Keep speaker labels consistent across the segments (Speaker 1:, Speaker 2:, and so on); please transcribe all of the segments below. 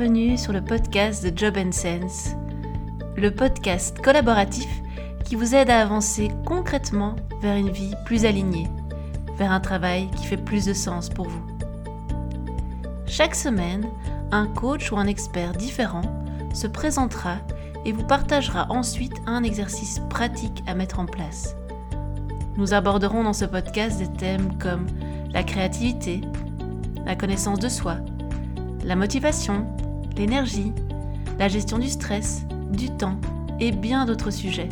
Speaker 1: bienvenue sur le podcast de Job Sense, le podcast collaboratif qui vous aide à avancer concrètement vers une vie plus alignée, vers un travail qui fait plus de sens pour vous. Chaque semaine, un coach ou un expert différent se présentera et vous partagera ensuite un exercice pratique à mettre en place. Nous aborderons dans ce podcast des thèmes comme la créativité, la connaissance de soi, la motivation, l'énergie, la gestion du stress, du temps et bien d'autres sujets.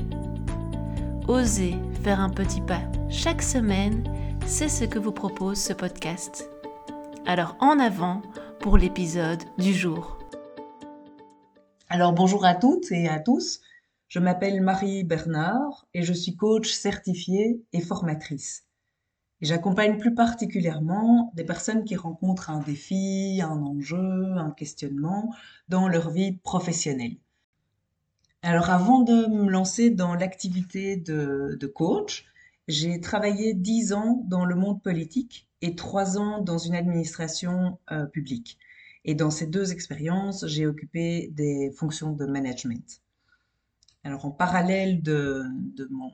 Speaker 1: Osez faire un petit pas chaque semaine, c'est ce que vous propose ce podcast. Alors en avant pour l'épisode du jour.
Speaker 2: Alors bonjour à toutes et à tous, je m'appelle Marie Bernard et je suis coach certifiée et formatrice. J'accompagne plus particulièrement des personnes qui rencontrent un défi, un enjeu, un questionnement dans leur vie professionnelle. Alors avant de me lancer dans l'activité de, coach, j'ai travaillé dix ans dans le monde politique et trois ans dans une administration euh, publique. Et dans ces deux expériences, j'ai occupé des fonctions de management. Alors en parallèle de mon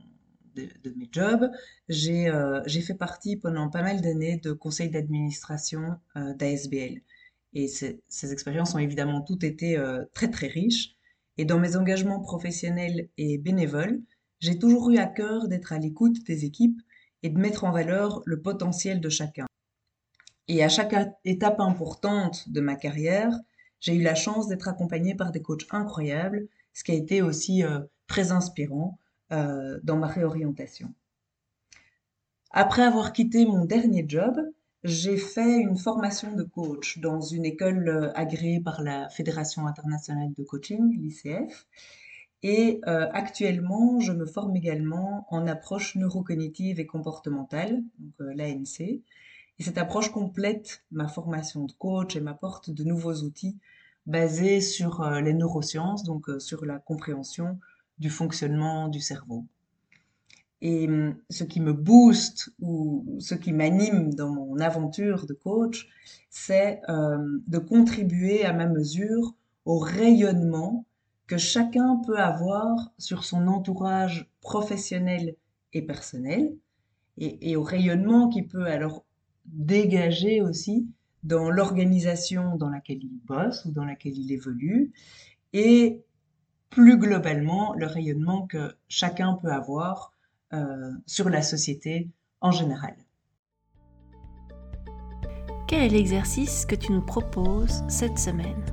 Speaker 2: de, mes jobs, euh, j'ai fait partie pendant pas mal d'années de conseil d'administration euh, d'ASBL. Et ces, expériences ont évidemment toutes été euh, très très riches. Et dans mes engagements professionnels et bénévoles, j'ai toujours eu à cœur d'être à l'écoute des équipes et de mettre en valeur le potentiel de chacun. Et à chaque étape importante de ma carrière, j'ai eu la chance d'être accompagnée par des coachs incroyables, ce qui a été aussi très inspirant euh, dans ma réorientation. Après avoir quitté mon dernier job, j'ai fait une formation de coach dans une école euh, agréée par la Fédération internationale de coaching, l'ICF. Et euh, actuellement, je me forme également en approche neurocognitive et comportementale, l'ANC. Et cette approche complète ma formation de coach et m'apporte de nouveaux outils basés sur les neurosciences, donc sur la compréhension du fonctionnement du cerveau. Et hum, ce qui me booste ou ce qui m'anime dans mon aventure de coach, c'est hum, de contribuer à ma mesure au rayonnement que chacun peut avoir sur son entourage professionnel et personnel, et, et au rayonnement qui peut alors dégager aussi dans l'organisation dans laquelle il bosse ou dans laquelle il évolue, et plus globalement le rayonnement que chacun peut avoir euh, sur la société en général.
Speaker 1: Quel est l'exercice que tu nous proposes cette semaine?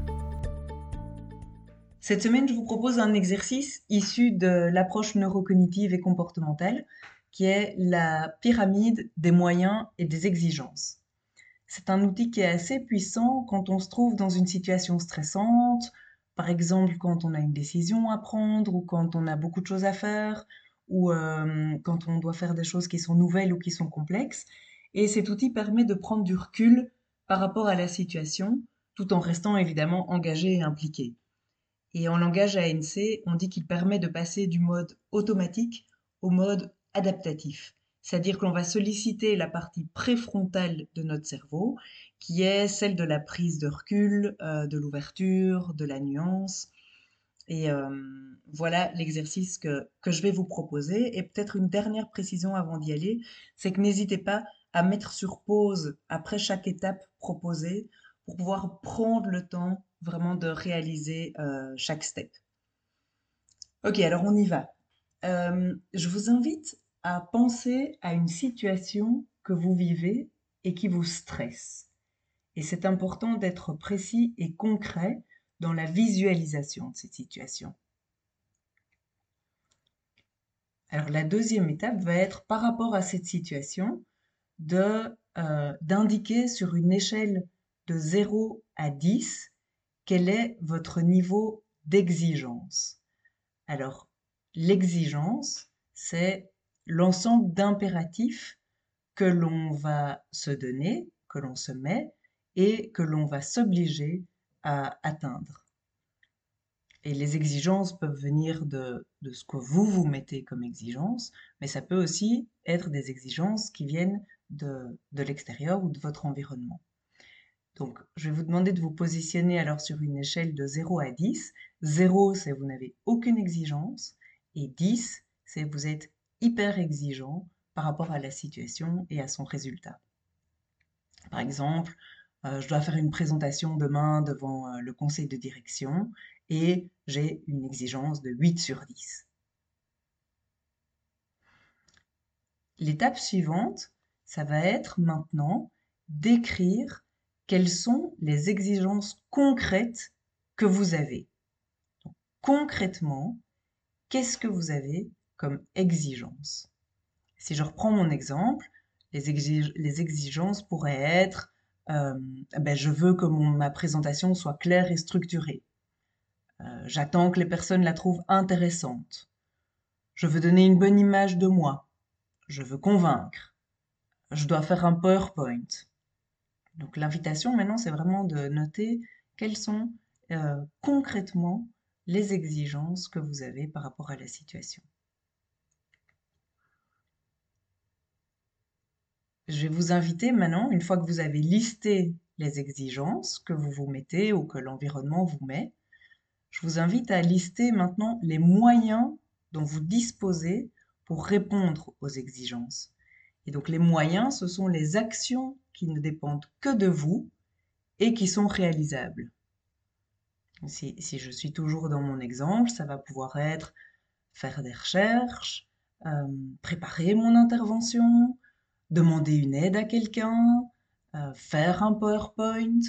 Speaker 2: Cette semaine, je vous propose un exercice issu de l'approche neurocognitive et comportementale qui est la pyramide des moyens et des exigences. C'est un outil qui est assez puissant quand on se trouve dans une situation stressante, par exemple, quand on a une décision à prendre ou quand on a beaucoup de choses à faire ou euh, quand on doit faire des choses qui sont nouvelles ou qui sont complexes. Et cet outil permet de prendre du recul par rapport à la situation tout en restant évidemment engagé et impliqué. Et en langage ANC, on dit qu'il permet de passer du mode automatique au mode adaptatif. C'est-à-dire qu'on va solliciter la partie préfrontale de notre cerveau qui est celle de la prise de recul, euh, de l'ouverture, de la nuance. Et euh, voilà l'exercice que, que, je vais vous proposer. Et peut-être une dernière précision avant d'y aller, c'est que n'hésitez pas à mettre sur pause après chaque étape proposée pour pouvoir prendre le temps vraiment de réaliser euh, chaque step. Ok, alors on y va. je vous invite à penser à une situation que vous vivez et qui vous stresse. Et c'est important d'être précis et concret dans la visualisation de cette situation. Alors la deuxième étape va être par rapport à cette situation euh, d'indiquer sur une échelle de 0 à 10 quel est votre niveau d'exigence. Alors l'exigence, c'est l'ensemble d'impératifs que l'on va se donner, que l'on se met et que l'on va s'obliger à atteindre. Et les exigences peuvent venir de, ce que vous vous mettez comme exigence, mais ça peut aussi être des exigences qui viennent de, de l'extérieur ou de votre environnement. Donc, je vais vous demander de vous positionner alors sur une échelle de 0 à 10. 0, c'est vous n'avez aucune exigence. Et 10, c'est vous êtes hyper exigeant par rapport à la situation et à son résultat. Par exemple, je dois faire une présentation demain devant euh, le conseil de direction et j'ai une exigence de 8 sur 10. L'étape suivante, ça va être maintenant d'écrire quelles sont les exigences concrètes que vous avez. concrètement, qu'est-ce que vous avez comme exigence? Si je reprends mon exemple, les, exigences pourraient être euh, ben, je veux que ma présentation soit claire et structurée. Euh, j'attends que les personnes la trouvent intéressante. Je veux donner une bonne image de moi. Je veux convaincre. Je dois faire un PowerPoint. Donc l'invitation maintenant, c'est vraiment de noter quelles sont euh, concrètement les exigences que vous avez par rapport à la situation. Je vais vous inviter maintenant, une fois que vous avez listé les exigences que vous vous mettez ou que l'environnement vous met, je vous invite à lister maintenant les moyens dont vous disposez pour répondre aux exigences. Et donc les moyens, ce sont les actions qui ne dépendent que de vous et qui sont réalisables. Si, je suis toujours dans mon exemple, ça va pouvoir être faire des recherches, euh, préparer mon intervention, demander une aide à quelqu'un, euh, faire un PowerPoint.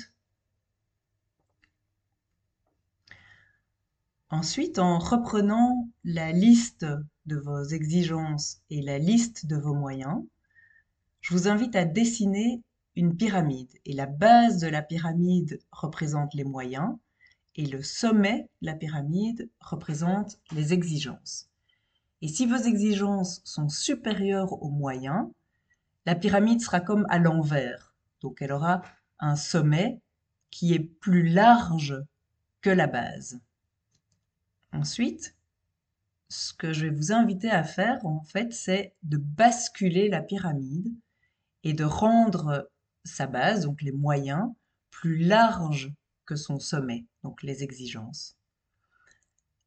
Speaker 2: Ensuite, en reprenant la liste de vos exigences et la liste de vos moyens, je vous invite à dessiner une pyramide. Et la base de la pyramide représente les moyens et le sommet de la pyramide représente les exigences. Et si vos exigences sont supérieures aux moyens, la pyramide sera comme à l'envers. Donc elle aura un sommet qui est plus large que la base. Ensuite, ce que je vais vous inviter à faire, en fait, c'est de basculer la pyramide et de rendre sa base, donc les moyens, plus large que son sommet, donc les exigences.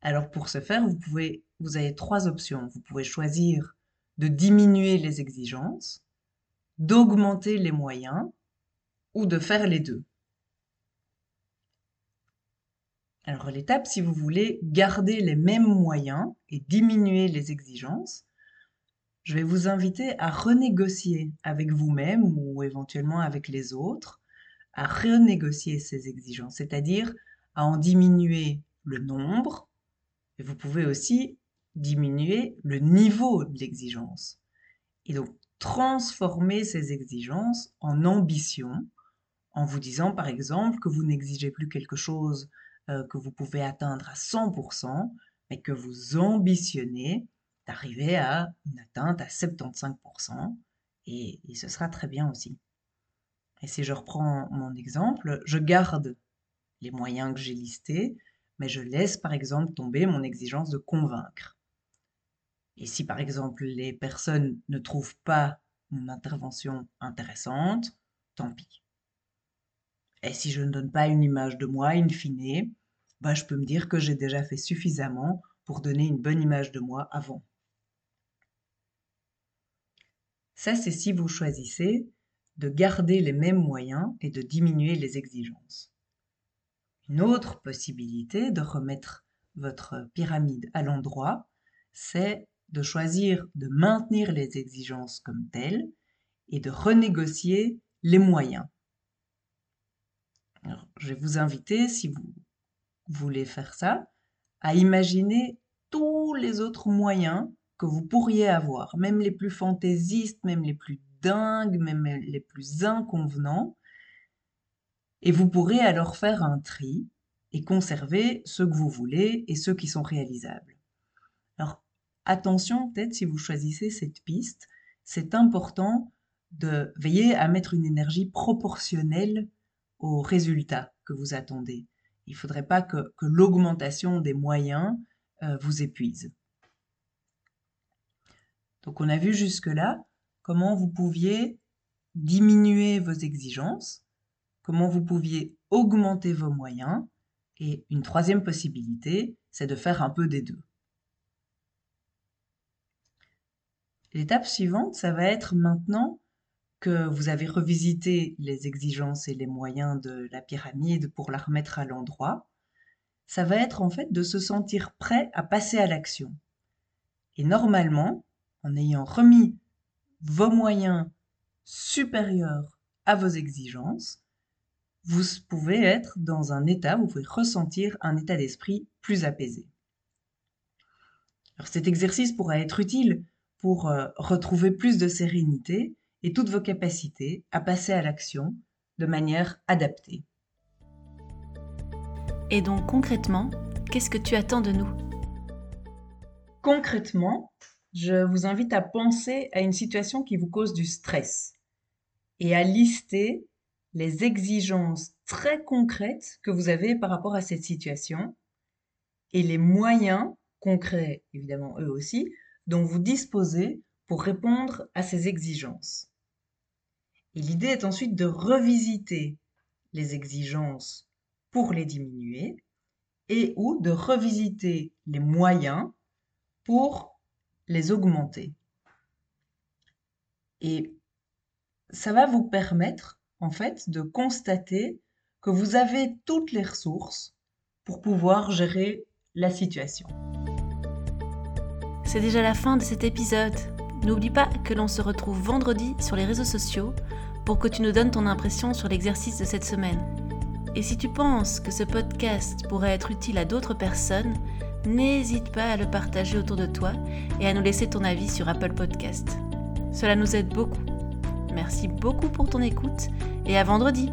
Speaker 2: Alors pour ce faire, vous avez trois options. Vous pouvez choisir de diminuer les exigences, d'augmenter les moyens ou de faire les deux. Alors l'étape, si vous voulez garder les mêmes moyens et diminuer les exigences, je vais vous inviter à renégocier avec vous-même ou éventuellement avec les autres, à renégocier ces exigences, c'est-à-dire à en diminuer le nombre, et vous pouvez aussi diminuer le niveau de l'exigence. Et donc transformer ces exigences en ambition, en vous disant par exemple que vous n'exigez plus quelque chose euh, que vous pouvez atteindre à 100%, mais que vous ambitionnez d'arriver à une atteinte à 75%, et, et ce sera très bien aussi. Et si je reprends mon exemple, je garde les moyens que j'ai listés, mais je laisse par exemple tomber mon exigence de convaincre. Et si par exemple les personnes ne trouvent pas mon intervention intéressante, tant pis. Et si je ne donne pas une image de moi, in fine, bah, je peux me dire que j'ai déjà fait suffisamment pour donner une bonne image de moi avant. Ça, c'est si vous choisissez de garder les mêmes moyens et de diminuer les exigences. Une autre possibilité de remettre votre pyramide à l'endroit, c'est de choisir de maintenir les exigences comme telles et de renégocier les moyens. je vais vous inviter, si vous voulez faire ça, à imaginer tous les autres moyens que vous pourriez avoir, même les plus fantaisistes, même les plus dingues, même les plus inconvenants. Et vous pourrez alors faire un tri et conserver ceux que vous voulez et ceux qui sont réalisables. Alors, attention, peut-être si vous choisissez cette piste, c'est important de veiller à mettre une énergie proportionnelle au résultat que vous attendez. Il ne faudrait pas que, l'augmentation des moyens euh, vous épuise. Donc on a vu jusque-là comment vous pouviez diminuer vos exigences comment vous pouviez augmenter vos moyens. Et une troisième possibilité, c'est de faire un peu des deux. L'étape suivante, ça va être maintenant que vous avez revisité les exigences et les moyens de la pyramide pour la remettre à l'endroit, ça va être en fait de se sentir prêt à passer à l'action. Et normalement, en ayant remis vos moyens supérieurs à vos exigences, vous pouvez être dans un état, vous pouvez ressentir un état d'esprit plus apaisé. Alors cet exercice pourra être utile pour euh, retrouver plus de sérénité et toutes vos capacités à passer à l'action de manière adaptée.
Speaker 1: Et donc concrètement, qu'est-ce que tu attends de nous?
Speaker 2: Concrètement, je vous invite à penser à une situation qui vous cause du stress et à lister les exigences très concrètes que vous avez par rapport à cette situation et les moyens concrets, évidemment eux aussi, dont vous disposez pour répondre à ces exigences. Et l'idée est ensuite de revisiter les exigences pour les diminuer et ou de revisiter les moyens pour les augmenter. Et ça va vous permettre en fait de constater que vous avez toutes les ressources pour pouvoir gérer la situation.
Speaker 1: C'est déjà la fin de cet épisode. N'oublie pas que l'on se retrouve vendredi sur les réseaux sociaux pour que tu nous donnes ton impression sur l'exercice de cette semaine. Et si tu penses que ce podcast pourrait être utile à d'autres personnes, n'hésite pas à le partager autour de toi et à nous laisser ton avis sur Apple Podcast. Cela nous aide beaucoup. Merci beaucoup pour ton écoute et à vendredi